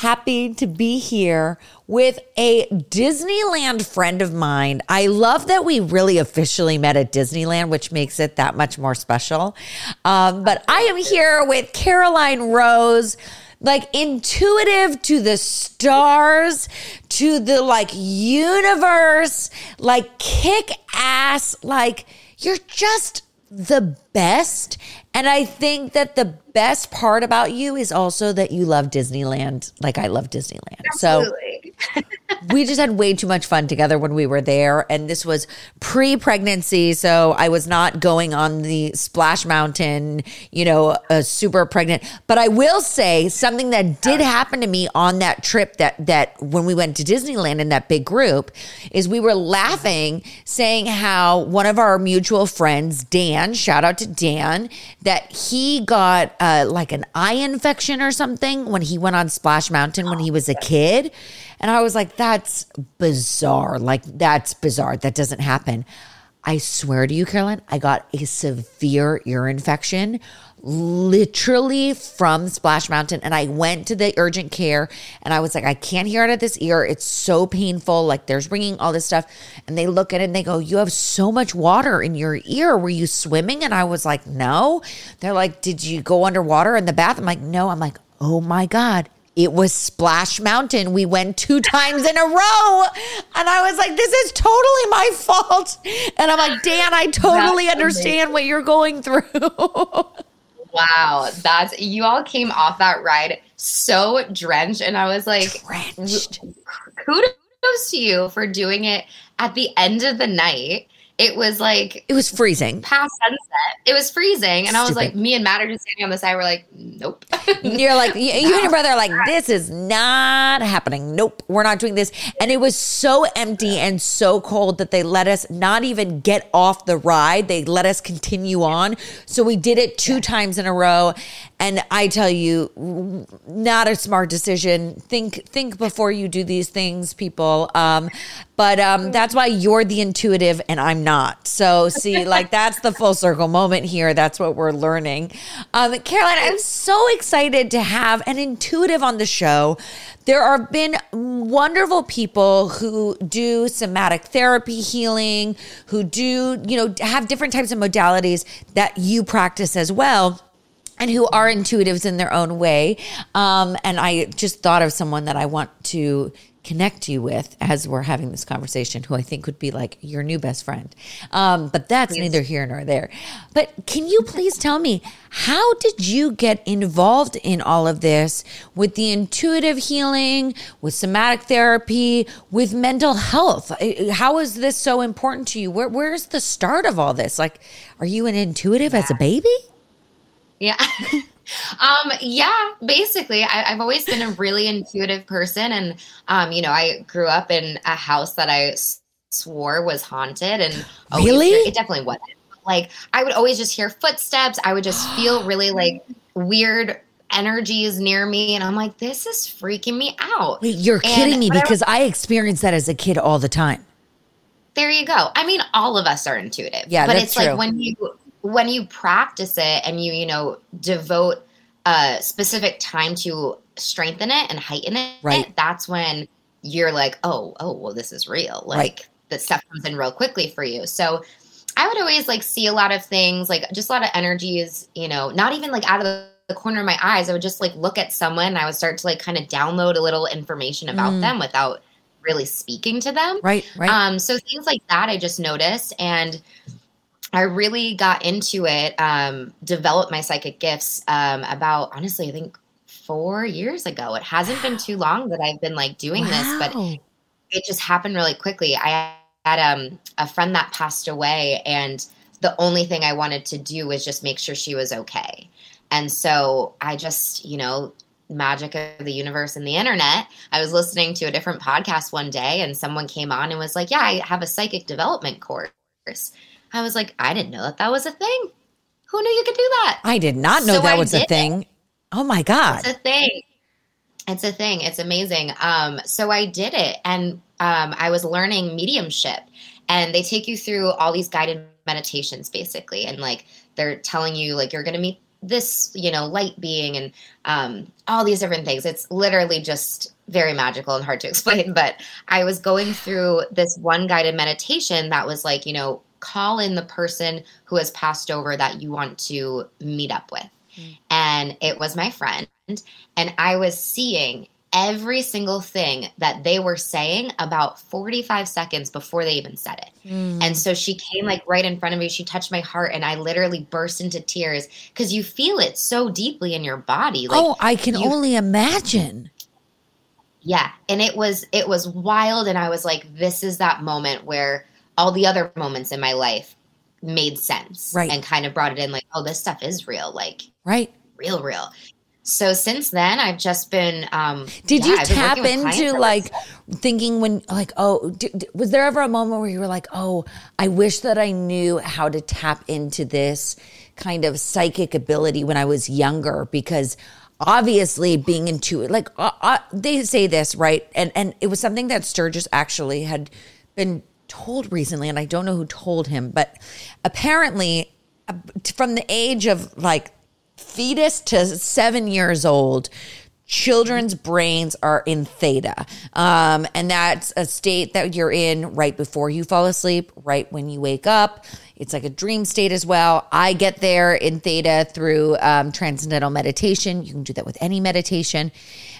happy to be here with a Disneyland friend of mine. I love that we really officially met at Disneyland, which makes it that much more special. Um, but I am here with Caroline Rose like intuitive to the stars, to the like universe, like kick ass, like you're just the best. And I think that the best part about you is also that you love Disneyland like I love Disneyland. Absolutely. So we just had way too much fun together when we were there. And this was pre pregnancy. So I was not going on the Splash Mountain, you know, uh, super pregnant. But I will say something that did happen to me on that trip that, that when we went to Disneyland in that big group is we were laughing, saying how one of our mutual friends, Dan, shout out Dan, that he got uh, like an eye infection or something when he went on Splash Mountain when he was a kid. And I was like, that's bizarre. Like, that's bizarre. That doesn't happen. I swear to you, Caroline, I got a severe ear infection literally from Splash Mountain. And I went to the urgent care and I was like, I can't hear out of this ear. It's so painful. Like there's ringing, all this stuff. And they look at it and they go, You have so much water in your ear. Were you swimming? And I was like, No. They're like, Did you go underwater in the bath? I'm like, No. I'm like, Oh my God. It was Splash Mountain. We went two times in a row. And I was like, this is totally my fault. And I'm like, Dan, I totally That's understand amazing. what you're going through. Wow, that's you all came off that ride so drenched, and I was like, Drenched. kudos to you for doing it at the end of the night. It was like It was freezing. past sunset. It was freezing, and I was like, me and Matt are just standing on the side. We're like, nope. You're like, you, you and your brother are like, this is not happening. Nope, we're not doing this. And it was so empty and so cold that they let us not even get off the ride. They let us continue on. So we did it two times in a row. And I tell you, not a smart decision. Think think before you do these things, people. Um, but um, that's why you're the intuitive and I'm not. So see, like that's the full circle moment here. That's what we're learning. Um, Caroline, I'm so excited to have an intuitive on the show. There have been wonderful people who do somatic therapy healing, who do, you know, have different types of modalities that you practice as well and who are intuitives in their own way. Um, and I just thought of someone that I want to connect you with as we're having this conversation, who I think would be like your new best friend. Um, but that's neither here nor there. But can you please tell me, how did you get involved in all of this with the intuitive healing, with somatic therapy, with mental health? How is this so important to you? Where, where's the start of all this? Like, are you an intuitive as a baby? Yeah. um, yeah, basically, I, I've always been a really intuitive person. And, um, you know, I grew up in a house that I s- swore was haunted. And Really? it definitely wasn't. Like, I would always just hear footsteps. I would just feel really like weird energies near me. And I'm like, this is freaking me out. Wait, you're And kidding me because I experienced that as a kid all the time. there you go. I mean, all of us are intuitive. Yeah, but it's true. like when you when you practice it and you you know devote a specific time to strengthen it and heighten it, Right. that's when you're like, oh, oh, well, this is real. Like Right. the stuff comes in real quickly for you. So I would always like see a lot of things, like just a lot of energies, you know, not even like out of the, the corner of my eyes. I would just like look at someone and I would start to like kind of download a little information about Mm. them without really speaking to them. Right, right. Um, so things like that I just noticed and I really got into it, um, developed my psychic gifts um, about honestly, I think four years ago. It hasn't been too long that I've been like doing this, but it just happened really quickly. I had um, a friend that passed away, and the only thing I wanted to do was just make sure she was okay. And so I just, you know, magic of the universe and the internet. I was listening to a different podcast one day, and someone came on and was like, Yeah, I have a psychic development course. I was like, I didn't know that that was a thing. Who knew you could do that? I did not know So that I was a did it. thing. Oh my God. It's a thing. It's a thing. It's amazing. Um, so I did it, and um, I was learning mediumship, and they take you through all these guided meditations, basically, and like they're telling you like you're going to meet this, you know, light being and um, all these different things. It's literally just very magical and hard to explain. But I was going through this one guided meditation that was like, you know, call in the person who has passed over that you want to meet up with. Mm. And it was my friend. And I was seeing every single thing that they were saying about 45 seconds before they even said it. Mm. And so she came like right in front of me. She touched my heart and I literally burst into tears because you feel it so deeply in your body. Like, oh, I can you, only imagine. Yeah. And it was it was wild and I was like this is that moment where all the other moments in my life made sense. Right. And kind of brought it in like, oh, this stuff is real. Like Right. Real, real so since then i've just been um did yeah, you tap into like thinking when like oh was there ever a moment where you were like oh i wish that i knew how to tap into this kind of psychic ability when i was younger because obviously being into it like uh, uh, they say this right and and it was something that sturgis actually had been told recently and i don't know who told him but apparently uh, from the age of like fetus to seven years old, children's brains are in theta. Um, and that's a state that you're in right before you fall asleep, right when you wake up. It's like a dream state as well. I get there in theta through um, transcendental meditation. You can do that with any meditation.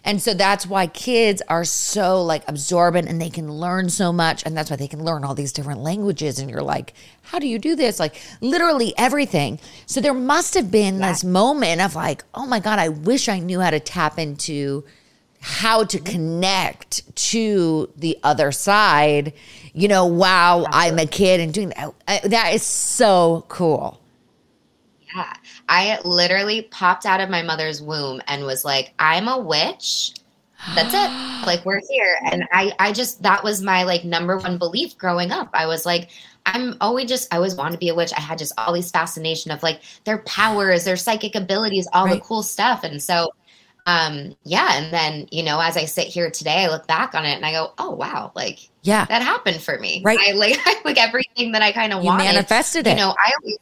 And so that's why kids are so like absorbent and they can learn so much. And that's why they can learn all these different languages. And you're like, how do you do this? Like literally everything. So there must have been yeah. this moment of like, oh my God, I wish I knew how to tap into how to mm-hmm. connect to the other side, you know, while I'm a kid and doing that. That is so cool. Yeah. I literally popped out of my mother's womb and was like, I'm a witch. That's it. like we're here. And I I just that was my like number one belief growing up. I was like, I'm always just I always wanted to be a witch. I had just all these fascination of like their powers, their psychic abilities, all right. the cool stuff. And so um yeah and then you know as i sit here today i look back on it and i go oh wow like yeah that happened for me right i like like everything that i kind of wanted manifested it you know i always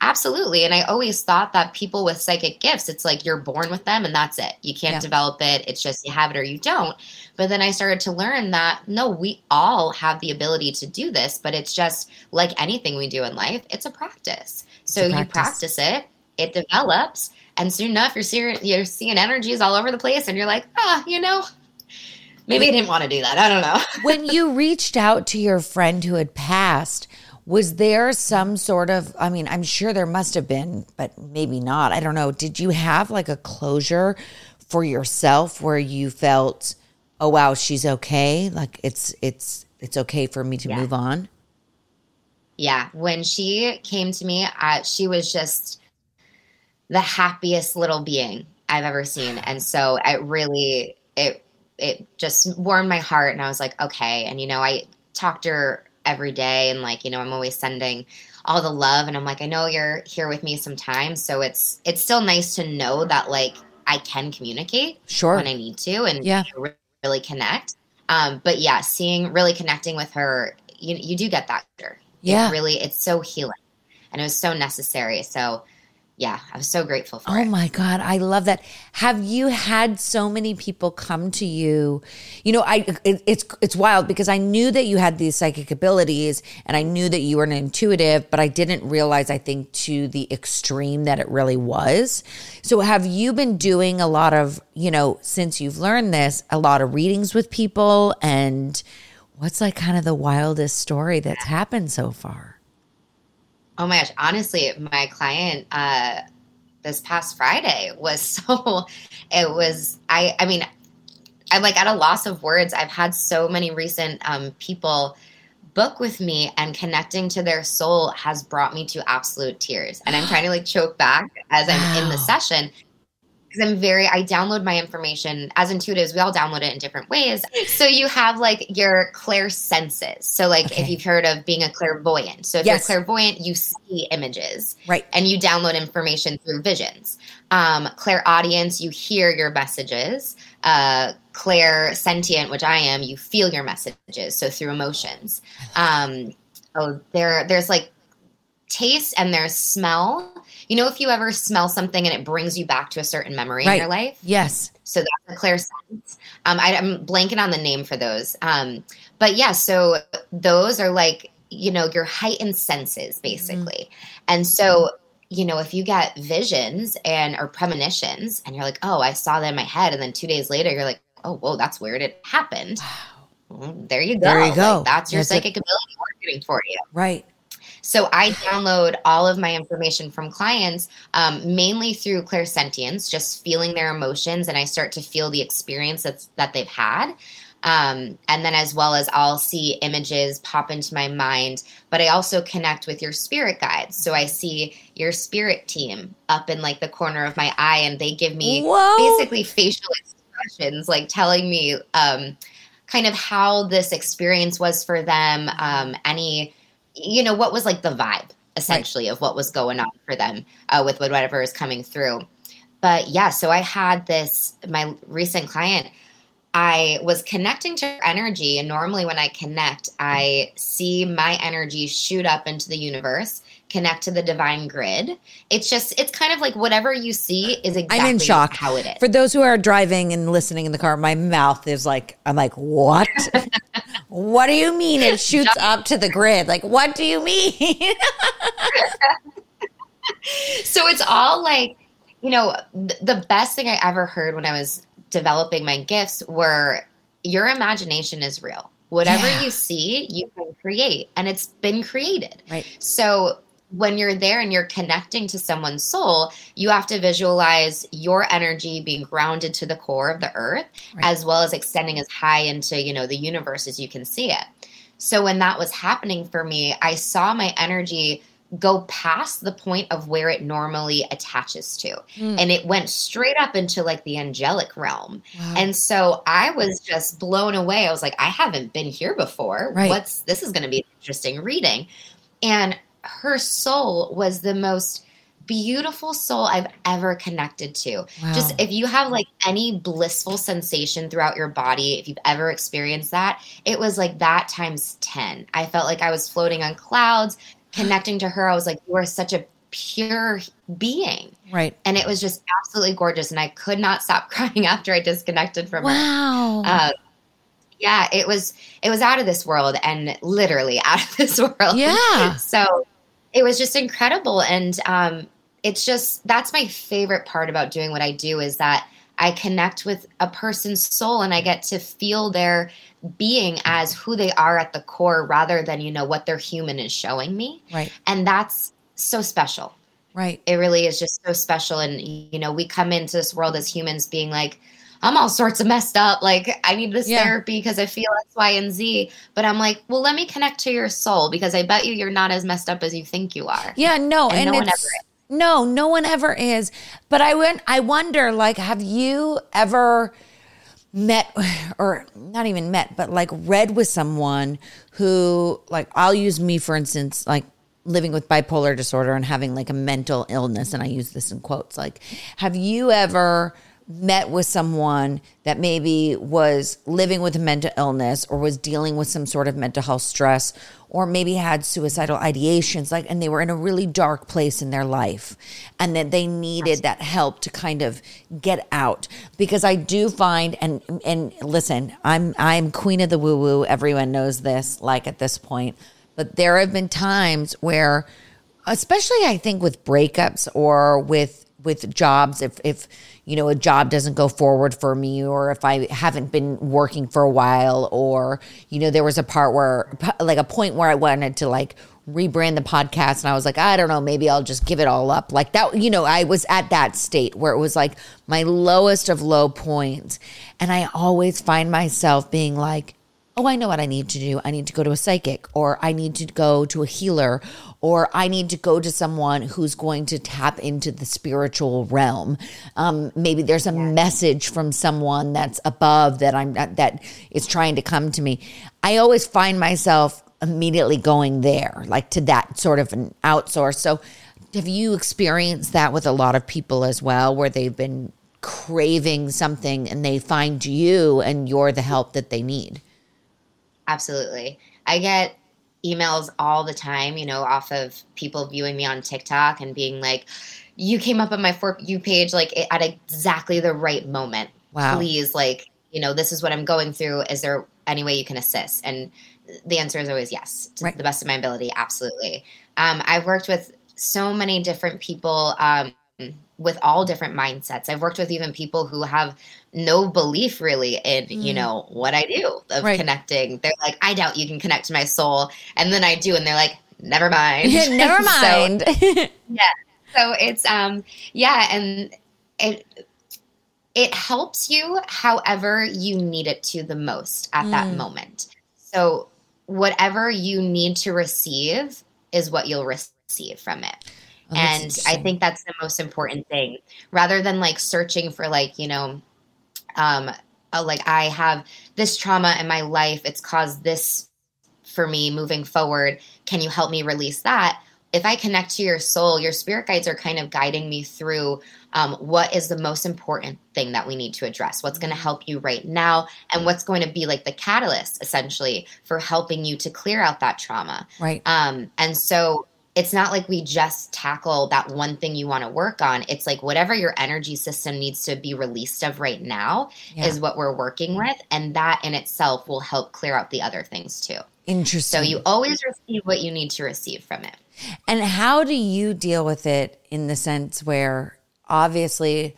absolutely and i always thought that people with psychic gifts it's like you're born with them and that's it you can't yeah. develop it it's just you have it or you don't but then i started to learn that no we all have the ability to do this but it's just like anything we do in life it's a practice so a practice. you practice it it develops and soon enough, you're seeing you're seeing energies all over the place, and you're like, ah, you know, maybe I didn't want to do that. I don't know. when you reached out to your friend who had passed, was there some sort of? I mean, I'm sure there must have been, but maybe not. I don't know. Did you have like a closure for yourself where you felt, oh wow, she's okay. Like it's it's it's okay for me to yeah. move on. Yeah, when she came to me, uh, she was just the happiest little being I've ever seen. And so it really it it just warmed my heart and I was like, okay. And you know, I talked to her every day and like, you know, I'm always sending all the love and I'm like, I know you're here with me sometimes. So it's it's still nice to know that like I can communicate sure when I need to and yeah. really connect. Um, but yeah, seeing really connecting with her, you you do get that. Yeah. It really it's so healing. And it was so necessary. So yeah, I'm so grateful for oh it. Oh my God. I love that. Have you had so many people come to you? You know, I it, it's it's wild because I knew that you had these psychic abilities and I knew that you were an intuitive, but I didn't realize, I think, to the extreme that it really was. So have you been doing a lot of, you know, since you've learned this, a lot of readings with people and what's like kind of the wildest story that's happened so far? Oh my gosh, honestly, my client uh this past Friday was so it was I I mean I'm like at a loss of words. I've had so many recent um people book with me and connecting to their soul has brought me to absolute tears. And I'm trying to like choke back as I'm wow. in the session because I'm very I download my information as intuitives. We all download it in different ways. So you have like your clair senses. So like okay. if you've heard of being a clairvoyant. So if yes. you're clairvoyant, you see images, right? And you download information through visions. Um, clairaudience, you hear your messages. Uh, clairsentient, which I am, you feel your messages. So through emotions. Um, oh, there, there's like taste and there's smell. You know, if you ever smell something and it brings you back to a certain memory Right. in your life. Yes. So that's a clair sense. Um, I, I'm blanking on the name for those. Um, but yeah, so those are like, you know, your heightened senses basically. And so, you know, if you get visions and or premonitions and you're like, oh, I saw that in my head. And then two days later, you're like, oh, whoa, that's weird. It happened. Well, there you go. There you Like, go. that's your That's psychic ability working for you. Right. So I download all of my information from clients, um, mainly through clairsentience, just feeling their emotions, and I start to feel the experience that's, that they've had. Um, and then, as well as I'll see images pop into my mind, but I also connect with your spirit guides. So I see your spirit team up in like the corner of my eye, and they give me Whoa. basically facial expressions, like telling me um, kind of how this experience was for them, um, any, you know, what was like the vibe essentially of what was going on for them uh, with whatever is coming through. But yeah, so I had this, my recent client, I was connecting to her energy. And normally when I connect, I see my energy shoot up into the universe, connect to the divine grid. It's just, it's kind of like whatever you see is exactly I'm in shock. how it is. For those who are driving and listening in the car, my mouth is like, I'm like, what? what do you mean it shoots up to the grid? Like, what do you mean? so it's all like you know th- the best thing i ever heard when i was developing my gifts were your imagination is real whatever Yeah. you see you can create and it's been created right. so when you're there and you're connecting to someone's soul, you have to visualize your energy being grounded to the core of the earth, Right. as well as extending as high into, you know, the universe as you can see it. So when that was happening for me, I saw my energy go past the point of where it normally attaches to. Mm. And it went straight up into like the angelic realm. Wow. And so I was just blown away. I was like, I haven't been here before. Right. What's this is going to be an interesting reading. And her soul was the most beautiful soul I've ever connected to. Wow. Just if you have like any blissful sensation throughout your body, if you've ever experienced that, it was like that times 10. I felt like I was floating on clouds, connecting to her. I was like, you are such a pure being. right. And it was just absolutely gorgeous. And I could not stop crying after I disconnected from her. Wow. Uh, yeah, it was it was out of this world and literally out of this world. Yeah. So it was just incredible, and um, it's just that's my favorite part about doing what I do is that I connect with a person's soul and I get to feel their being as who they are at the core, rather than you know what their human is showing me, right. and that's so special Right. it really is just so special and you know we come into this world as humans being like i'm all sorts of messed up like i need this Yeah. therapy because i feel x y and z but i'm like well let me connect to your soul because i bet you you're not as messed up as you think you are Yeah, no, And and, no one ever is. no, no one ever is. But I went. I wonder, like, have you ever met, or not even met, but like read with someone who, like, I'll use me for instance, like living with bipolar disorder and having like a mental illness, and I use this in quotes. Like, have you ever? Met with someone that maybe was living with a mental illness or was dealing with some sort of mental health stress or maybe had suicidal ideations like and they were in a really dark place in their life and that they needed that help to kind of get out. Because I do find and and listen I'm I'm queen of the woo woo everyone knows this like at this point. But there have been times where especially I think with breakups or with with jobs if if you know a job doesn't go forward for me or if I haven't been working for a while or you know there was a part where like a point where I wanted to like rebrand the podcast and I was like I don't know maybe I'll just give it all up. Like that you know I was at that state where it was like my lowest of low points. And I always find myself being like oh, I know what I need to do. I need to go to a psychic, or I need to go to a healer, or I need to go to someone who's going to tap into the spiritual realm. Um, maybe there's a message from someone that's above that I'm that is trying to come to me. I always find myself immediately going there, like to that sort of an outsource. So, have you experienced that with a lot of people as well, where they've been craving something and they find you and you're the help that they need. Absolutely. I get emails all the time, you know, off of people viewing me on TikTok and being like, you came up on my For You page like at exactly the right moment. Wow. Please, like, you know, this is what I'm going through. Is there any way you can assist? And the answer is always yes, to Right. the best of my ability. Absolutely. Um, I've worked with so many different people um, with all different mindsets. I've worked with even people who have no belief really in, you know, what I do of Mm. Right. connecting. They're like, I doubt you can connect to my soul. And then I do. And they're like, never mind. Never So- yeah so it's um yeah and it it helps you however you need it to the most at that Mm. moment so whatever you need to receive is what you'll receive from it Oh, and i think that's the most important thing rather than like searching for like you know um oh, like i have this trauma in my life. It's caused this for me moving forward. Can you help me release that? If i connect to your soul your spirit guides are kind of guiding me through um, what is the most important thing that we need to address? What's going to help you right now? And what's going to be like the catalyst essentially for helping you to clear out that trauma? Right. um, and so it's not like we just tackle that one thing you want to work on. It's like whatever your energy system needs to be released of right now Yeah. is what we're working with. And that in itself will help clear out the other things too. Interesting. So you always receive what you need to receive from it. And how do you deal with it in the sense where obviously,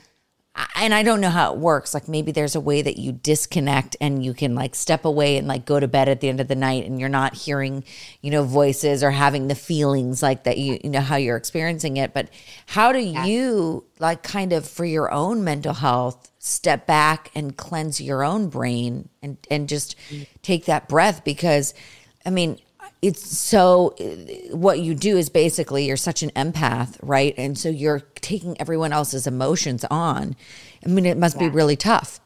and I don't know how it works. Like maybe there's a way that you disconnect and you can like step away and like go to bed at the end of the night and you're not hearing, you know, voices or having the feelings like that you, you know, how you're experiencing it. But how do you like kind of for your own mental health step back and cleanse your own brain and, and just mm. take that breath? Because I mean, it's so what you do is basically you're such an empath, right? And so you're taking everyone else's emotions on. I mean, it must be really tough.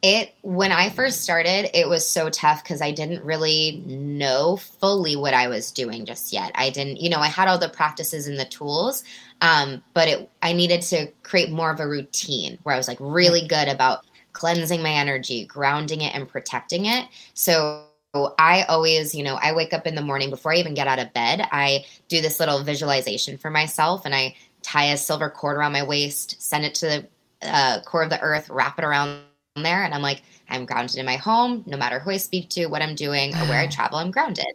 It when I first started, it was so tough because I didn't really know fully what I was doing just yet. I didn't, you know, I had all the practices and the tools, um, but it I needed to create more of a routine where I was like really good about cleansing my energy, grounding it, and protecting it. So I always, you know, I wake up in the morning before I even get out of bed. I do this little visualization for myself, and I tie a silver cord around my waist, send it to the uh, core of the earth, wrap it around there, and I'm like, I'm grounded in my home. No matter who I speak to, what I'm doing, or where I travel, I'm grounded.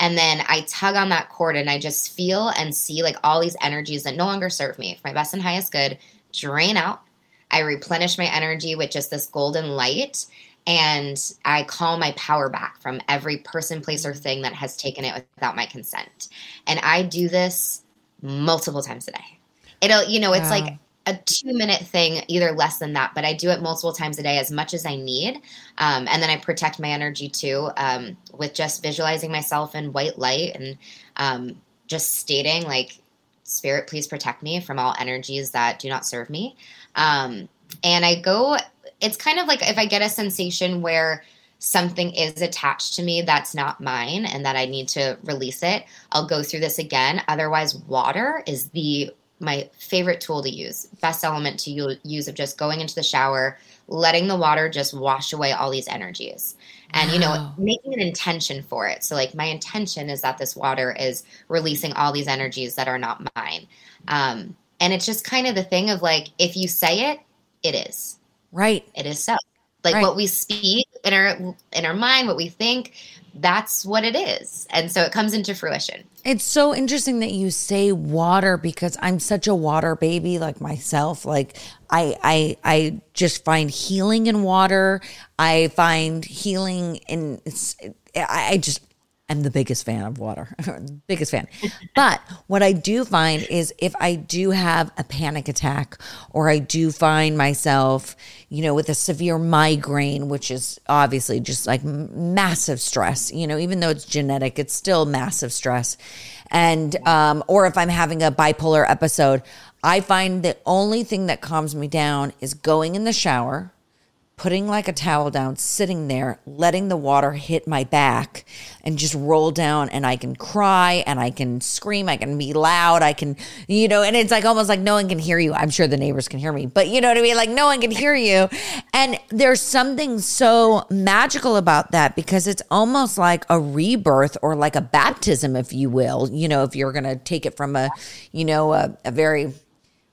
And then I tug on that cord, and I just feel and see like all these energies that no longer serve me for my best and highest good drain out. I replenish my energy with just this golden light and I call my power back from every person, place, or thing that has taken it without my consent. And I do this multiple times a day. It'll, you know, it's Wow. like a two minute thing, either less than that, but I do it multiple times a day as much as I need. Um, and then I protect my energy too um, with just visualizing myself in white light and um, just stating, like, Spirit, please protect me from all energies that do not serve me. Um, and I go, it's kind of like if I get a sensation where something is attached to me that's not mine and that I need to release it, I'll go through this again. Otherwise, water is the my favorite tool to use, best element to use of just going into the shower, letting the water just wash away all these energies. And you know, making an intention for it. So like my intention is that this water is releasing all these energies that are not mine. Um, and it's just kind of the thing of like if you say it, it is. Right. It is so. Like Right. what we speak in our in our mind, what we think, that's what it is. And so it comes into fruition. It's so interesting that you say water because I'm such a water baby like myself. Like I I I just find healing in water. I find healing in I just I'm the biggest fan of water. biggest fan. But what I do find is if I do have a panic attack or I do find myself, you know, with a severe migraine, which is obviously just like massive stress, you know, even though it's genetic, it's still massive stress. And, um, or if I'm having a bipolar episode, I find the only thing that calms me down is going in the shower, putting like a towel down, sitting there, letting the water hit my back and just roll down and I can cry and I can scream, I can be loud, I can, you know, and it's like almost like no one can hear you. I'm sure the neighbors can hear me, but you know what I mean? Like no one can hear you. And there's something so magical about that because it's almost like a rebirth or like a baptism, if you will, you know, if you're going to take it from a, you know, a, a very,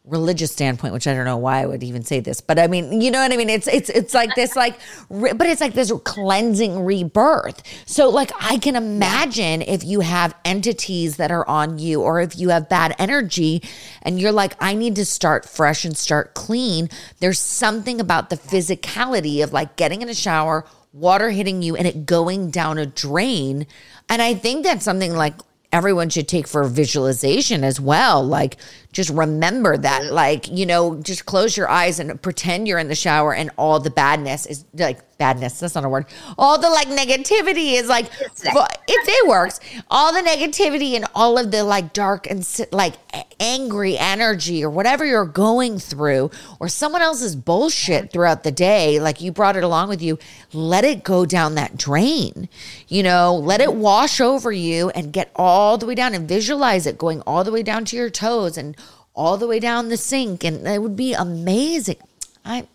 religious standpoint, which I don't know why I would even say this, but I mean, you know what I mean? It's it's it's like this like but it's like this cleansing rebirth. So like I can imagine if you have entities that are on you or if you have bad energy and you're like I need to start fresh and start clean, there's something about the physicality of like getting in a shower, water hitting you and it going down a drain. And I think that's something like everyone should take for visualization as well. Like, just remember that. Like, you know, just close your eyes and pretend you're in the shower and all the badness is like badness. That's not a word. All the like negativity is like, it, it works. All the negativity and all of the like dark and like angry energy or whatever you're going through or someone else's bullshit throughout the day, like you brought it along with you, let it go down that drain. You know, let it wash over you and get all the way down and visualize it going all the way down to your toes and all the way down the sink. And it would be amazing. I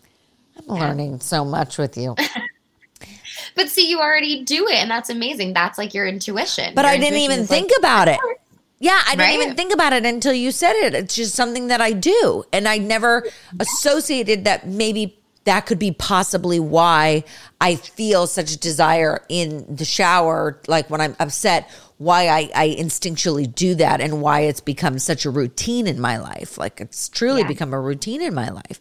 I'm learning so much with you. but see, you already do it, and that's amazing. That's like your intuition. But your I didn't even think like, about it. Yeah, I didn't right? even think about it until you said it. It's just something that I do. And I never associated that maybe that could be possibly why I feel such a desire in the shower, like when I'm upset, why I, I instinctually do that and why it's become such a routine in my life. Like it's truly yeah. become a routine in my life.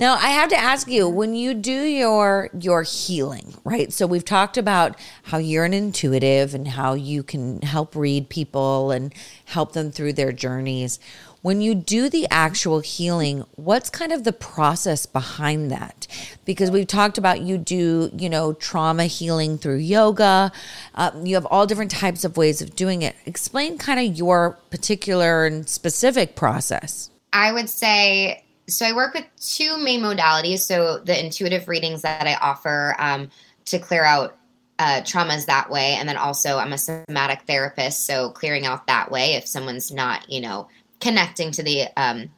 Now, I have to ask you when you do your your healing, right? So we've talked about how you're an intuitive and how you can help read people and help them through their journeys. When you do the actual healing, what's kind of the process behind that? Because we've talked about you do, you know, trauma healing through yoga. Uh, you have all different types of ways of doing it. Explain kind of your particular and specific process. I would say so I work with two main modalities. So the intuitive readings that I offer um, to clear out uh, traumas that way, and then also I'm a somatic therapist, so clearing out that way if someone's not, you know, connecting to the um,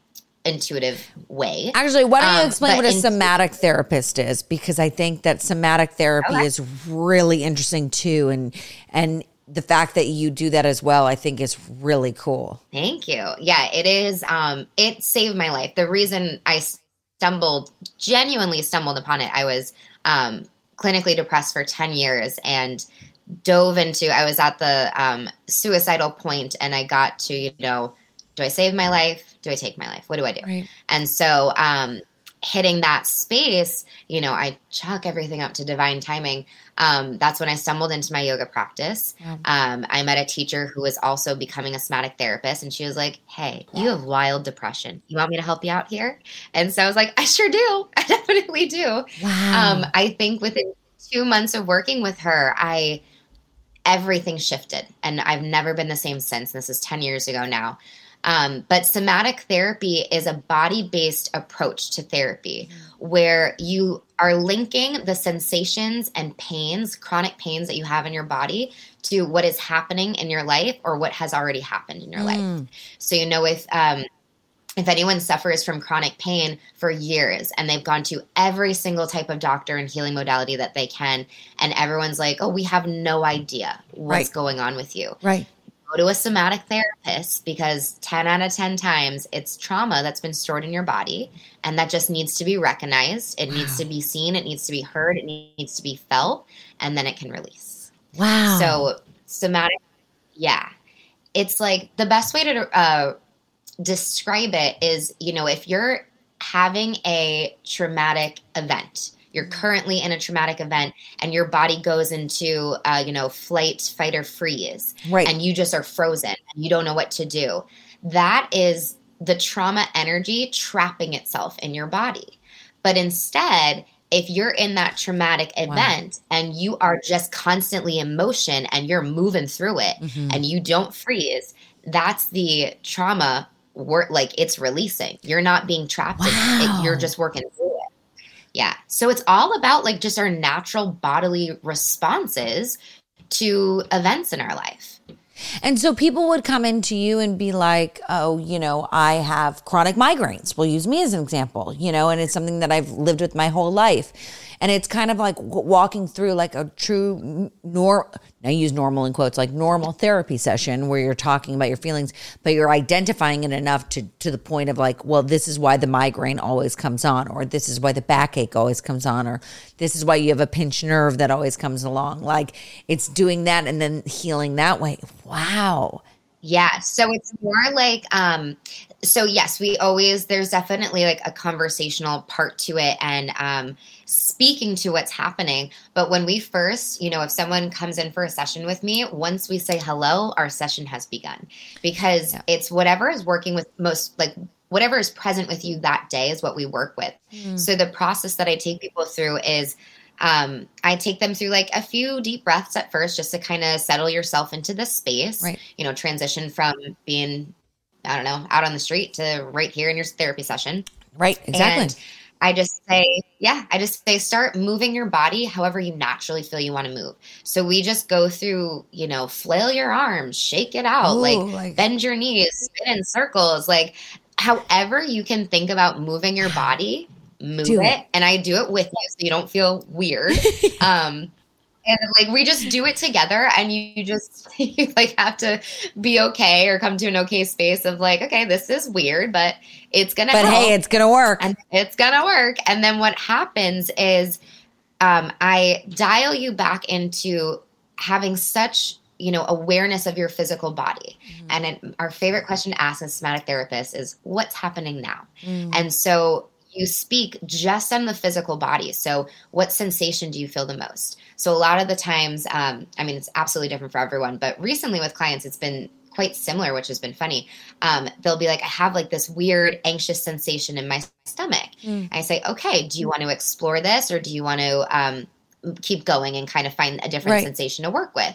intuitive way. Actually, why don't you um, explain um, what a somatic therapist is? Because I think that somatic therapy okay. is really interesting too, and and the fact that you do that as well, I think is really cool. Thank you. Yeah, it is. Um, it saved my life. The reason I stumbled, genuinely stumbled upon it, I was um, clinically depressed for 10 years and dove into, I was at the um, suicidal point and I got to, you know, do I save my life? Do I take my life? What do I do? Right. And so, um, hitting that space, you know, I chalk everything up to divine timing um, that's when I stumbled into my yoga practice. Yeah. Um, I met a teacher who was also becoming a somatic therapist, and she was like, Hey, you have wild depression. You want me to help you out here? And so I was like, I sure do. I definitely do. Wow. Um, I think within two months of working with her, I everything shifted, and I've never been the same since. This is 10 years ago now. Um, but somatic therapy is a body based approach to therapy mm. where you are linking the sensations and pains, chronic pains that you have in your body, to what is happening in your life or what has already happened in your mm. life. So, you know, if, um, if anyone suffers from chronic pain for years and they've gone to every single type of doctor and healing modality that they can, and everyone's like, oh, we have no idea what's right. going on with you. Right to a somatic therapist because 10 out of 10 times it's trauma that's been stored in your body and that just needs to be recognized. It wow. needs to be seen, it needs to be heard, it needs to be felt, and then it can release. Wow. So, somatic, yeah. It's like the best way to uh, describe it is you know, if you're having a traumatic event, you're currently in a traumatic event and your body goes into uh, you know flight fight or freeze right and you just are frozen and you don't know what to do that is the trauma energy trapping itself in your body but instead if you're in that traumatic event wow. and you are just constantly in motion and you're moving through it mm-hmm. and you don't freeze that's the trauma work like it's releasing you're not being trapped wow. it you're just working through Yeah. So it's all about like just our natural bodily responses to events in our life. And so people would come into you and be like, oh, you know, I have chronic migraines. We'll use me as an example, you know, and it's something that I've lived with my whole life. And it's kind of like walking through like a true nor I use normal in quotes, like normal therapy session where you're talking about your feelings, but you're identifying it enough to to the point of like, well, this is why the migraine always comes on, or this is why the backache always comes on, or this is why you have a pinched nerve that always comes along. Like it's doing that and then healing that way. Wow. Yeah. So it's more like, um, so yes, we always, there's definitely like a conversational part to it and um, speaking to what's happening. But when we first, you know, if someone comes in for a session with me, once we say hello, our session has begun because yeah. it's whatever is working with most, like, whatever is present with you that day is what we work with. Mm. So the process that I take people through is, um, I take them through like a few deep breaths at first just to kind of settle yourself into the space, right. you know, transition from being, I don't know, out on the street to right here in your therapy session. Right, exactly. And I just say, yeah, I just say start moving your body however you naturally feel you want to move. So we just go through, you know, flail your arms, shake it out, Ooh, like, like bend your knees, spin in circles, like however you can think about moving your body move it. it. and I do it with you so you don't feel weird. um and like we just do it together and you, you just you like have to be okay or come to an okay space of like okay this is weird but it's gonna but hey it's gonna work. And it's gonna work. And then what happens is um, i dial you back into having such you know awareness of your physical body. Mm-hmm. and it, our favorite question to ask as somatic therapists is what's happening now? Mm-hmm. and so you speak just on the physical body. So, what sensation do you feel the most? So, a lot of the times, um, I mean, it's absolutely different for everyone, but recently with clients, it's been quite similar, which has been funny. Um, they'll be like, I have like this weird anxious sensation in my stomach. Mm. I say, okay, do you want to explore this or do you want to um, keep going and kind of find a different right. sensation to work with?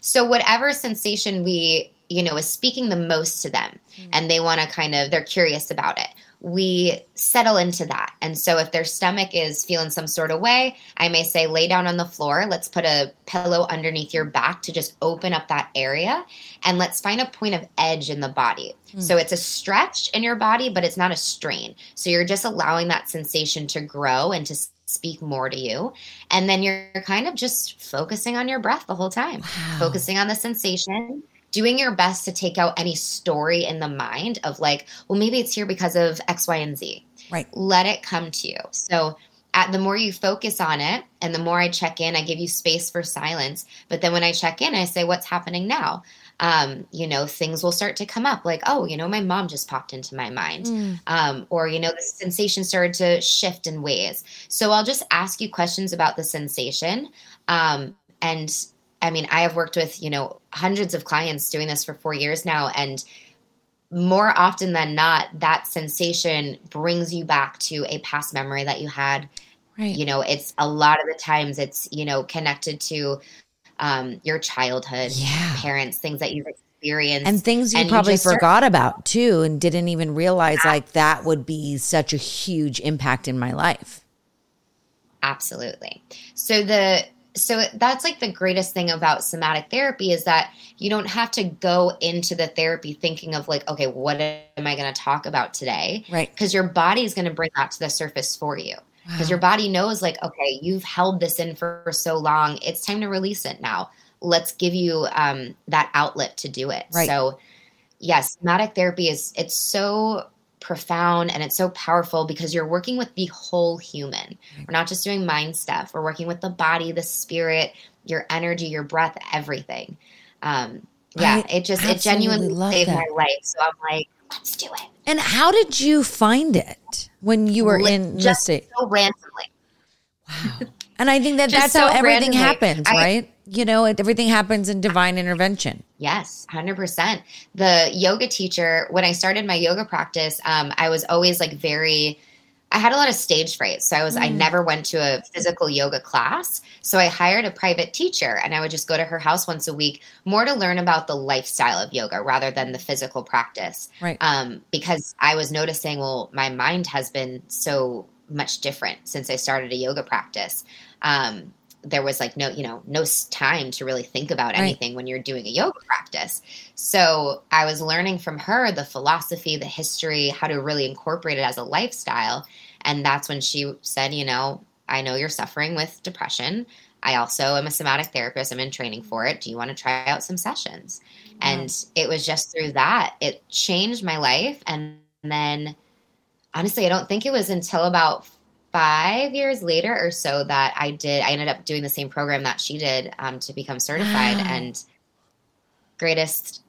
So, whatever sensation we, you know, is speaking the most to them mm. and they want to kind of, they're curious about it we settle into that. And so if their stomach is feeling some sort of way, I may say, lay down on the floor. Let's put a pillow underneath your back to just open up that area. And let's find a point of edge in the body. Mm. So it's a stretch in your body, but it's not a strain. So you're just allowing that sensation to grow and to speak more to you. And then you're kind of just focusing on your breath the whole time, wow. focusing on the sensation doing your best to take out any story in the mind of like, well, maybe it's here because of X, Y, and Z. Right. Let it come to you. So at the more you focus on it and the more I check in, I give you space for silence. But then when I check in, I say, what's happening now? Um, you know, things will start to come up like, oh, you know, my mom just popped into my mind. Mm. Um, or, you know, the sensation started to shift in ways. So I'll just ask you questions about the sensation. Um, and I mean, I have worked with, you know, hundreds of clients doing this for four years now. And more often than not, that sensation brings you back to a past memory that you had. Right. You know, it's a lot of the times it's, you know, connected to um, your childhood, yeah. parents, things that you've experienced. And things you and probably you forgot start- about too and didn't even realize like that would be such a huge impact in my life. Absolutely. So the so that's like the greatest thing about somatic therapy is that you don't have to go into the therapy thinking of like okay what am i going to talk about today? Right. Because your body is going to bring that to the surface for you. Because wow. your body knows like okay you've held this in for so long it's time to release it now. Let's give you um, that outlet to do it. Right. so yes somatic therapy is it's so profound and it's so powerful because you're working with the whole human. We're not just doing mind stuff. We're working with the body, the spirit, your energy, your breath, everything. Um, yeah, I it just it genuinely saved that. my life. So I'm like, let's do it. And how did you find it when you were in the state? So randomly. Wow. And I think that that's so how everything randomly. happens, I, right? You know, everything happens in divine intervention. Yes, 100%. The yoga teacher, when I started my yoga practice, um, I was always like very, I had a lot of stage fright. So I was, mm. I never went to a physical yoga class. So I hired a private teacher and I would just go to her house once a week more to learn about the lifestyle of yoga rather than the physical practice. Right. Um, because I was noticing, well, my mind has been so much different since I started a yoga practice. Um, there was like no, you know, no time to really think about anything right. when you're doing a yoga practice. So I was learning from her the philosophy, the history, how to really incorporate it as a lifestyle. And that's when she said, you know, I know you're suffering with depression. I also am a somatic therapist. I'm in training for it. Do you want to try out some sessions? And it was just through that, it changed my life. And then honestly, I don't think it was until about five years later or so that I did, I ended up doing the same program that she did um, to become certified. Wow. And greatest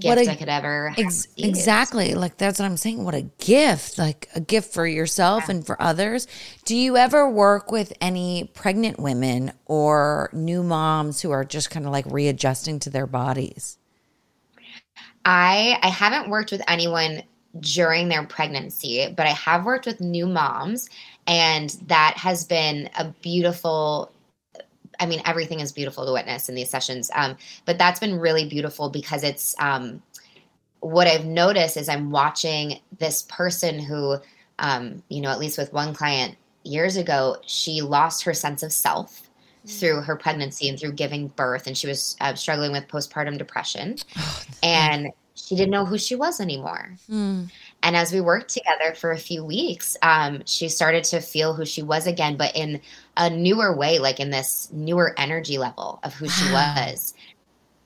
gift a, I could ever ex- exactly like that's what I'm saying what a gift like a gift for yourself yeah. and for others do you ever work with any pregnant women or new moms who are just kind of like readjusting to their bodies I I haven't worked with anyone during their pregnancy, but I have worked with new moms, and that has been a beautiful. I mean, everything is beautiful to witness in these sessions, um, but that's been really beautiful because it's um, what I've noticed is I'm watching this person who, um, you know, at least with one client years ago, she lost her sense of self through her pregnancy and through giving birth and she was uh, struggling with postpartum depression oh, and she didn't know who she was anymore mm. and as we worked together for a few weeks um, she started to feel who she was again but in a newer way like in this newer energy level of who she was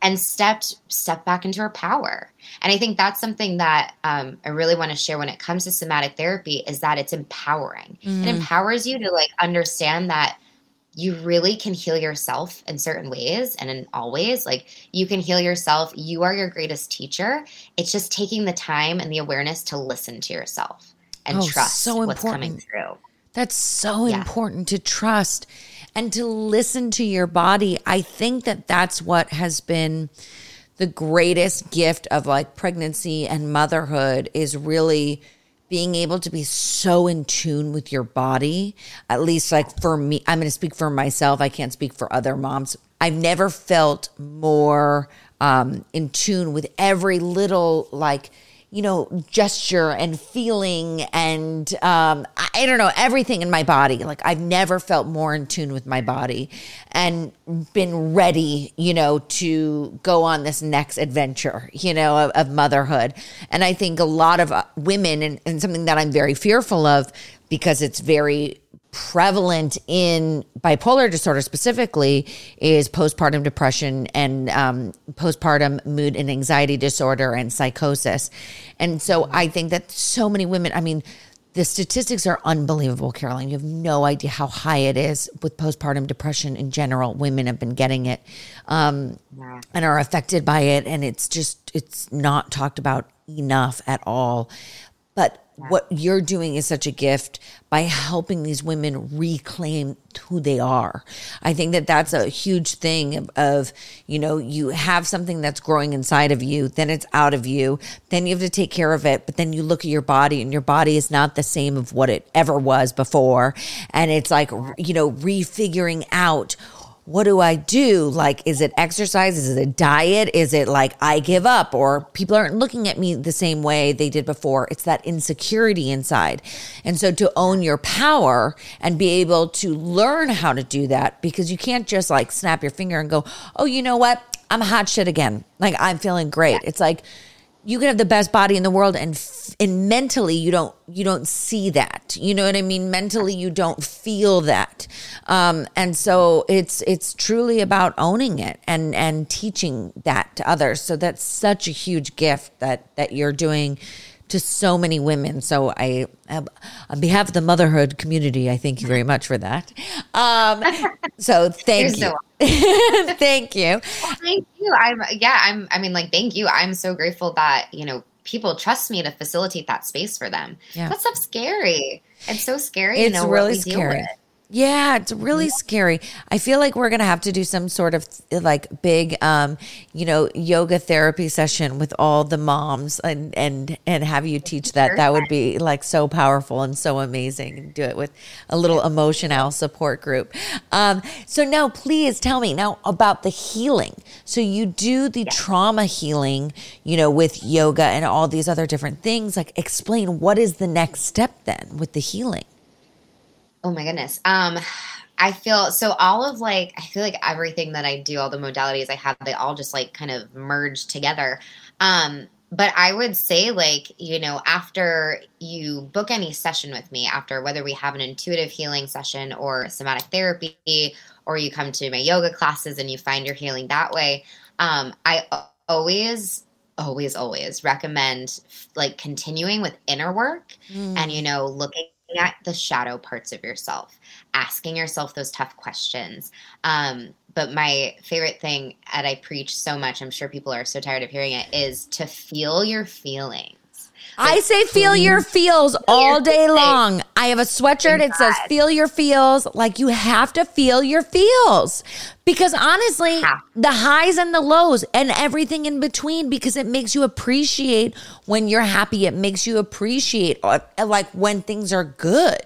and stepped stepped back into her power and i think that's something that um, i really want to share when it comes to somatic therapy is that it's empowering mm. it empowers you to like understand that you really can heal yourself in certain ways and in all ways. Like you can heal yourself. You are your greatest teacher. It's just taking the time and the awareness to listen to yourself and oh, trust so what's coming through. That's so yeah. important to trust and to listen to your body. I think that that's what has been the greatest gift of like pregnancy and motherhood is really being able to be so in tune with your body, at least like for me, I'm going to speak for myself. I can't speak for other moms. I've never felt more um, in tune with every little like you know, gesture and feeling and um, I don't know, everything in my body. Like I've never felt more in tune with my body and been ready, you know, to go on this next adventure, you know, of, of motherhood. And I think a lot of uh, women, and, and something that I'm very fearful of because it's very prevalent in bipolar disorder specifically is postpartum depression and um, postpartum mood and anxiety disorder and psychosis. And so I think that so many women, I mean, the statistics are unbelievable, Caroline. You have no idea how high it is with postpartum depression in general. Women have been getting it um, and are affected by it. And it's just, it's not talked about enough at all. But what you're doing is such a gift by helping these women reclaim who they are. I think that that's a huge thing of, of, you know, you have something that's growing inside of you, then it's out of you, then you have to take care of it, but then you look at your body and your body is not the same of what it ever was before. And it's like, you know, refiguring out what do I do? Like, is it exercise? Is it a diet? Is it like I give up or people aren't looking at me the same way they did before? It's that insecurity inside. And so to own your power and be able to learn how to do that because you can't just like snap your finger and go, oh, you know what? I'm hot shit again. Like, I'm feeling great. It's like, you can have the best body in the world and and mentally you don't you don't see that. You know what i mean? Mentally you don't feel that. Um, and so it's it's truly about owning it and and teaching that to others. So that's such a huge gift that that you're doing to so many women. So I, on behalf of the motherhood community, I thank you very much for that. Um, so thank you. So thank you. Well, thank you. I'm, yeah, I'm, I mean, like, thank you. I'm so grateful that, you know, people trust me to facilitate that space for them. Yeah. That stuff's scary. It's so scary. It's really scary. Yeah, it's really scary. I feel like we're going to have to do some sort of like big um, you know, yoga therapy session with all the moms and and and have you teach that. That would be like so powerful and so amazing and do it with a little emotional support group. Um, so now please tell me now about the healing. So you do the yeah. trauma healing, you know, with yoga and all these other different things. Like explain what is the next step then with the healing? Oh my goodness. Um, I feel so all of like I feel like everything that I do, all the modalities I have, they all just like kind of merge together. Um, but I would say, like, you know, after you book any session with me, after whether we have an intuitive healing session or somatic therapy, or you come to my yoga classes and you find your healing that way, um, I always, always, always recommend like continuing with inner work mm. and, you know, looking at the shadow parts of yourself, asking yourself those tough questions. Um, but my favorite thing that I preach so much, I'm sure people are so tired of hearing it, is to feel your feelings. I say feel your feels all day long. I have a sweatshirt. It says feel your feels. Like you have to feel your feels because honestly, the highs and the lows and everything in between, because it makes you appreciate when you're happy. It makes you appreciate uh, like when things are good.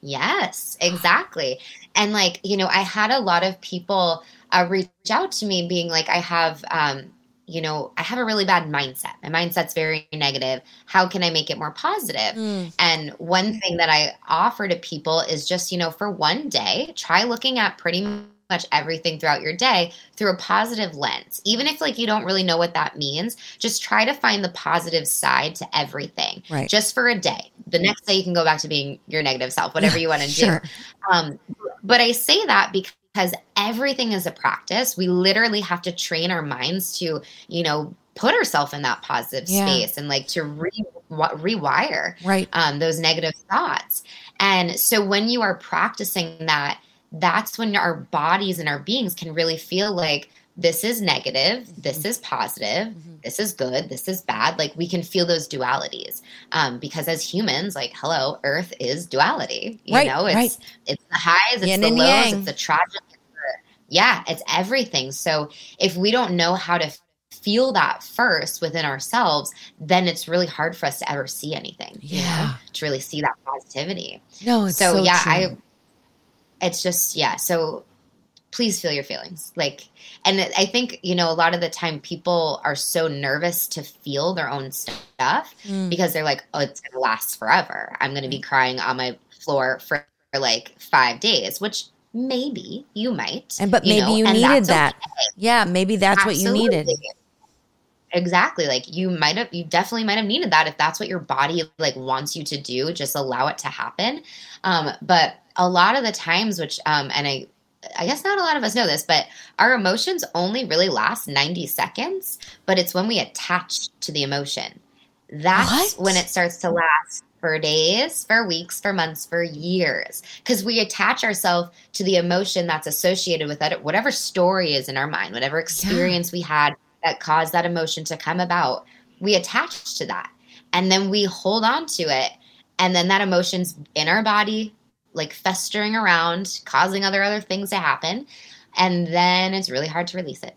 Yes, exactly. And like, you know, I had a lot of people uh, reach out to me being like, I have, um, you know, I have a really bad mindset. My mindset's very negative. How can I make it more positive? Mm. And one thing that I offer to people is just, you know, for one day, try looking at pretty much everything throughout your day through a positive lens. Even if like you don't really know what that means, just try to find the positive side to everything. Right. Just for a day. The next day you can go back to being your negative self, whatever you want to sure. do. Um, but I say that because everything is a practice. We literally have to train our minds to, you know, put ourselves in that positive yeah. space and like to re- rewire right. um, those negative thoughts. And so when you are practicing that, that's when our bodies and our beings can really feel like this is negative, mm-hmm. this is positive, mm-hmm. this is good, this is bad. Like we can feel those dualities um, because as humans, like hello, Earth is duality. You right, know, it's right. it's the highs, it's Yin the lows, yang. it's the tragic. Yeah, it's everything. So if we don't know how to feel that first within ourselves, then it's really hard for us to ever see anything. Yeah, you know, to really see that positivity. No, so, so, yeah, true. I. It's just yeah. So please feel your feelings like and i think you know a lot of the time people are so nervous to feel their own stuff mm. because they're like oh it's gonna last forever i'm gonna be mm. crying on my floor for, for like five days which maybe you might and but maybe you, know, you needed that okay. yeah maybe that's Absolutely. what you needed exactly like you might have you definitely might have needed that if that's what your body like wants you to do just allow it to happen um but a lot of the times which um and i I guess not a lot of us know this, but our emotions only really last 90 seconds, but it's when we attach to the emotion. That's what? when it starts to last for days, for weeks, for months, for years. Because we attach ourselves to the emotion that's associated with it, whatever story is in our mind, whatever experience yeah. we had that caused that emotion to come about, we attach to that. And then we hold on to it. And then that emotion's in our body like festering around, causing other other things to happen, and then it's really hard to release it.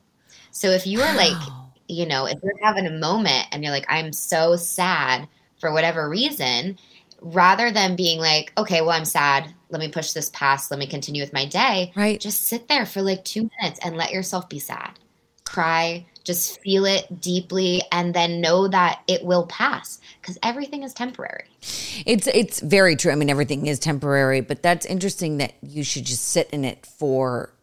So if you are like, you know, if you're having a moment and you're like, I'm so sad for whatever reason, rather than being like, okay, well, I'm sad. Let me push this past. Let me continue with my day. Right. Just sit there for like two minutes and let yourself be sad. Cry, just feel it deeply and then know that it will pass because everything is temporary. It's it's very true. I mean everything is temporary, but that's interesting that you should just sit in it for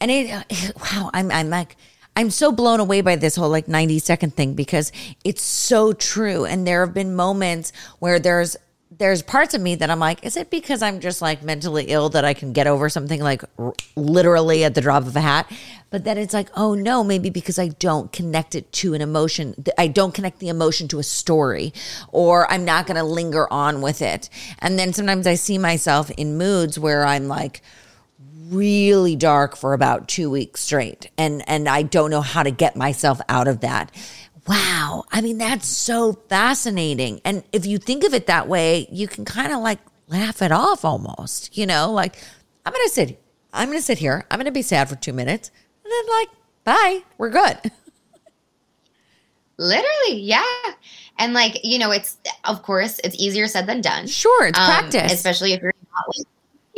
and it wow, I'm I'm like I'm so blown away by this whole like 90 second thing because it's so true and there have been moments where there's there's parts of me that I'm like, is it because I'm just like mentally ill that I can get over something like r- literally at the drop of a hat? But then it's like, oh no, maybe because I don't connect it to an emotion. I don't connect the emotion to a story, or I'm not going to linger on with it. And then sometimes I see myself in moods where I'm like, really dark for about two weeks straight and and I don't know how to get myself out of that Wow. I mean, that's so fascinating. And if you think of it that way, you can kind of like laugh it off almost, you know, like, I'm going to sit, I'm going to sit here. I'm going to be sad for two minutes. And then, like, bye, we're good. Literally, yeah. And, like, you know, it's, of course, it's easier said than done. Sure, it's um, practice. Especially if you're not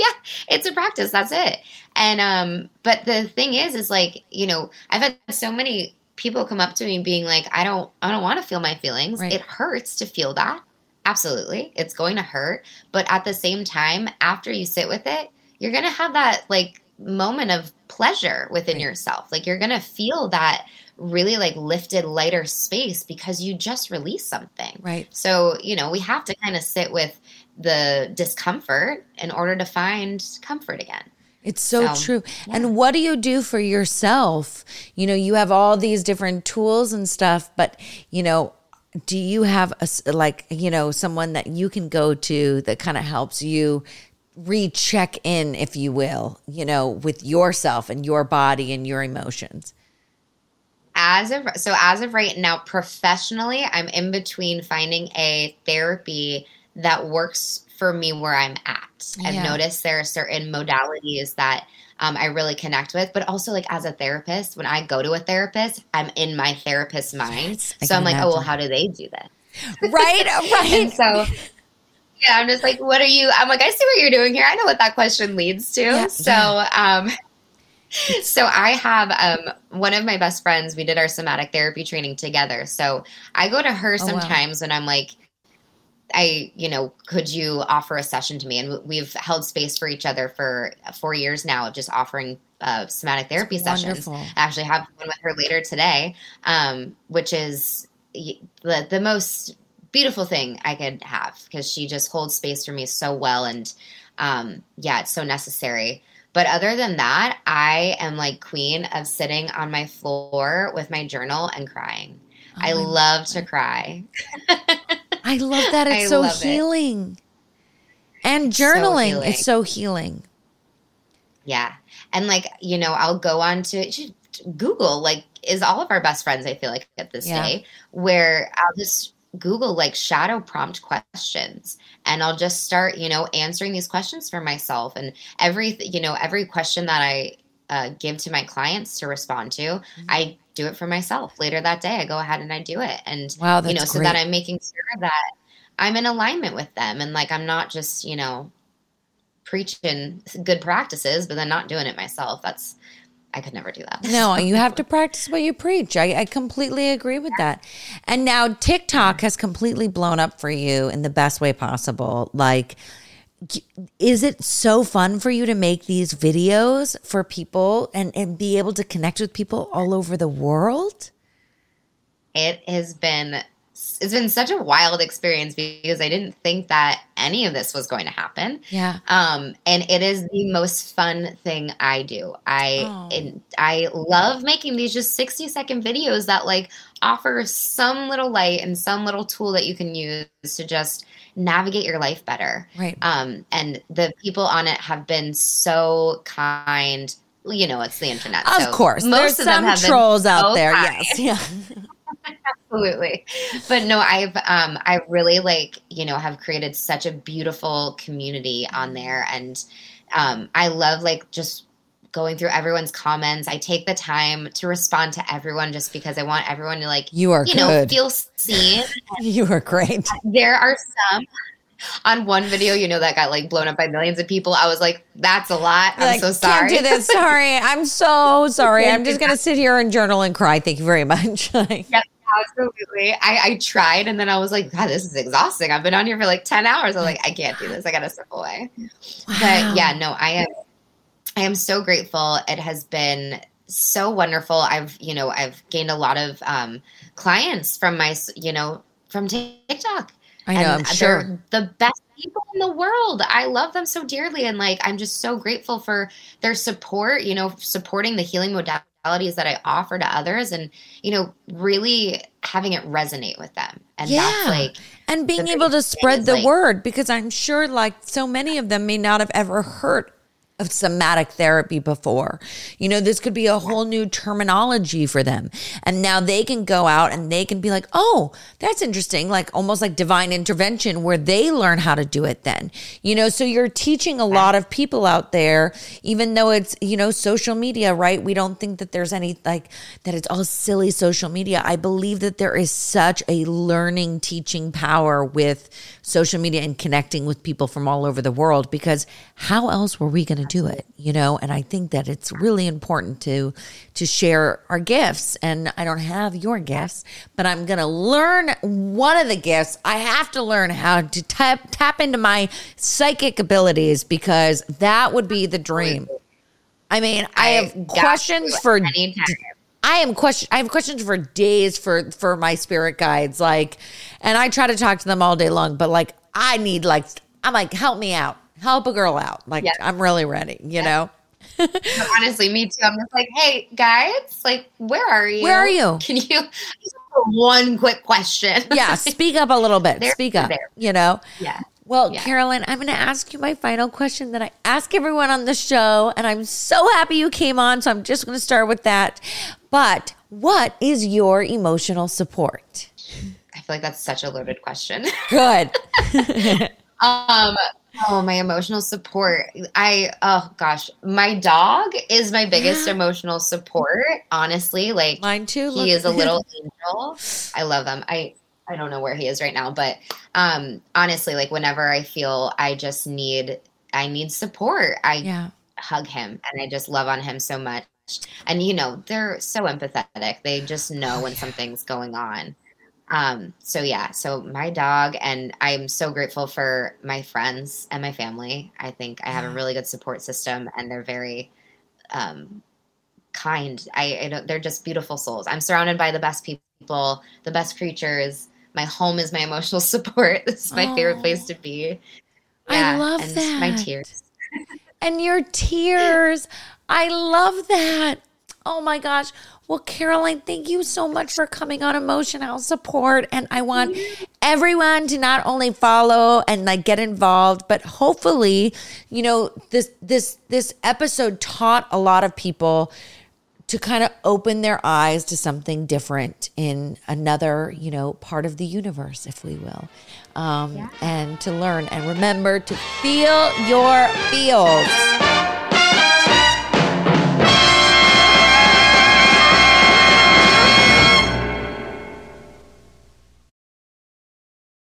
yeah, it's a practice. That's it. And um, but the thing is, is like, you know, I've had so many people come up to me being like, I don't, I don't want to feel my feelings. Right. It hurts to feel that. Absolutely. It's going to hurt. But at the same time, after you sit with it, you're going to have that like moment of pleasure within right. yourself. Like you're going to feel that really like lifted, lighter space because you just released something. Right. So, you know, we have to kind of sit with the discomfort in order to find comfort again. It's so, so true. Yeah. And what do you do for yourself? You know, you have all these different tools and stuff, but, you know, do you have a like you know someone that you can go to that kind of helps you recheck in if you will you know with yourself and your body and your emotions as of so as of right now professionally i'm in between finding a therapy that works for me where i'm at yeah. i've noticed there are certain modalities that um, I really connect with. But also, like as a therapist, when I go to a therapist, I'm in my therapist's mind. Yes, so I'm like, imagine. oh, well, how do they do that? Right, right. and so, yeah, I'm just like, what are you? I'm like, I see what you're doing here. I know what that question leads to. Yeah, so, um, so I have um, one of my best friends. We did our somatic therapy training together. So I go to her sometimes oh, wow. when I'm like I, you know, could you offer a session to me? And we've held space for each other for four years now of just offering uh, somatic therapy sessions. I actually have one with her later today, um, which is the, the most beautiful thing I could have because she just holds space for me so well. And um, yeah, it's so necessary. But other than that, I am like queen of sitting on my floor with my journal and crying. Oh I love to cry. I love that. It's so healing. It. And journaling so healing. is so healing. Yeah. And like, you know, I'll go on to Google, like, is all of our best friends, I feel like, at this yeah. day, where I'll just Google like shadow prompt questions and I'll just start, you know, answering these questions for myself. And every, you know, every question that I uh, give to my clients to respond to, mm-hmm. I do it for myself. Later that day, I go ahead and I do it. And, wow, you know, so great. that I'm making sure that I'm in alignment with them. And like, I'm not just, you know, preaching good practices, but then not doing it myself. That's, I could never do that. No, you have to practice what you preach. I, I completely agree with that. And now TikTok has completely blown up for you in the best way possible. Like, is it so fun for you to make these videos for people and, and be able to connect with people all over the world? It has been it's been such a wild experience because I didn't think that any of this was going to happen. Yeah. Um, and it is the most fun thing I do. I oh. I love making these just 60 second videos that like offer some little light and some little tool that you can use to just navigate your life better. Right. Um, and the people on it have been so kind. You know, it's the internet. Of so course. Most There's of them have trolls out there. Kind. Yes. Yeah. Absolutely. But no, I've um I really like, you know, have created such a beautiful community on there and um I love like just going through everyone's comments. I take the time to respond to everyone just because I want everyone to like you are you good. know feel seen. you are great. There are some on one video, you know, that got like blown up by millions of people. I was like, that's a lot. I'm like, so sorry. Can't do this. Sorry. I'm so sorry. I'm just going to sit here and journal and cry. Thank you very much. yep. Absolutely. I, I tried and then I was like, God, this is exhausting. I've been on here for like 10 hours. I'm like, I can't do this. I got to step away. Wow. But yeah, no, I am I am so grateful. It has been so wonderful. I've, you know, I've gained a lot of um, clients from my, you know, from TikTok. I know, and I'm sure. The best people in the world. I love them so dearly. And like, I'm just so grateful for their support, you know, supporting the healing modalities that I offer to others and, you know, really having it resonate with them. And yeah. that's like, and being able to spread the like, word because I'm sure like so many of them may not have ever heard of somatic therapy before. You know, this could be a whole new terminology for them. And now they can go out and they can be like, oh, that's interesting. Like almost like divine intervention where they learn how to do it then. You know, so you're teaching a lot of people out there, even though it's, you know, social media, right? We don't think that there's any like that it's all silly social media. I believe that there is such a learning, teaching power with social media and connecting with people from all over the world because how else were we going to to do it, you know? And I think that it's really important to to share our gifts. And I don't have your gifts, but I'm going to learn one of the gifts. I have to learn how to tap tap into my psychic abilities because that would be the dream. I mean, I, have questions for anytime. I am question I have questions for days for for my spirit guides like and I try to talk to them all day long but like I need like I'm like help me out. Help a girl out. Like Yeah. I'm really ready, you know. No, honestly, me too. I'm just like, hey guys, like, where are you? Where are you? Can you one quick question? Yeah, speak up a little bit. There, speak up, there. you know. yeah. Well, Yeah. Carolyn, I'm going to ask you my final question that I ask everyone on the show. And I'm so happy you came on. So I'm just going to start with that. But what is your emotional support? I feel like that's such a loaded question. Good. Um, oh, my emotional support. I oh gosh, my dog is my biggest emotional support. Honestly, like Mine too. He is a little angel. I love them. I I don't know where he is right now, but um, honestly, like whenever I feel I just need I need support, I Yeah. hug him and I just love on him so much. And you know, they're so empathetic. They just know when something's going on. Um, so yeah, so my dog and I'm so grateful for my friends and my family. I think I have a really good support system and they're very um kind. I, I they're just beautiful souls. I'm surrounded by the best people, the best creatures. My home is my emotional support. This is my favorite Oh. place to be. I love and my tears. and your tears. I love that. Oh my gosh. Well, Caroline, thank you so much for coming on Emotional Support. And I want everyone to not only follow and like get involved, but hopefully, you know, this this this episode taught a lot of people to kind of open their eyes to something different in another, you know, part of the universe, if we will. Um, And to learn and remember to feel your feels.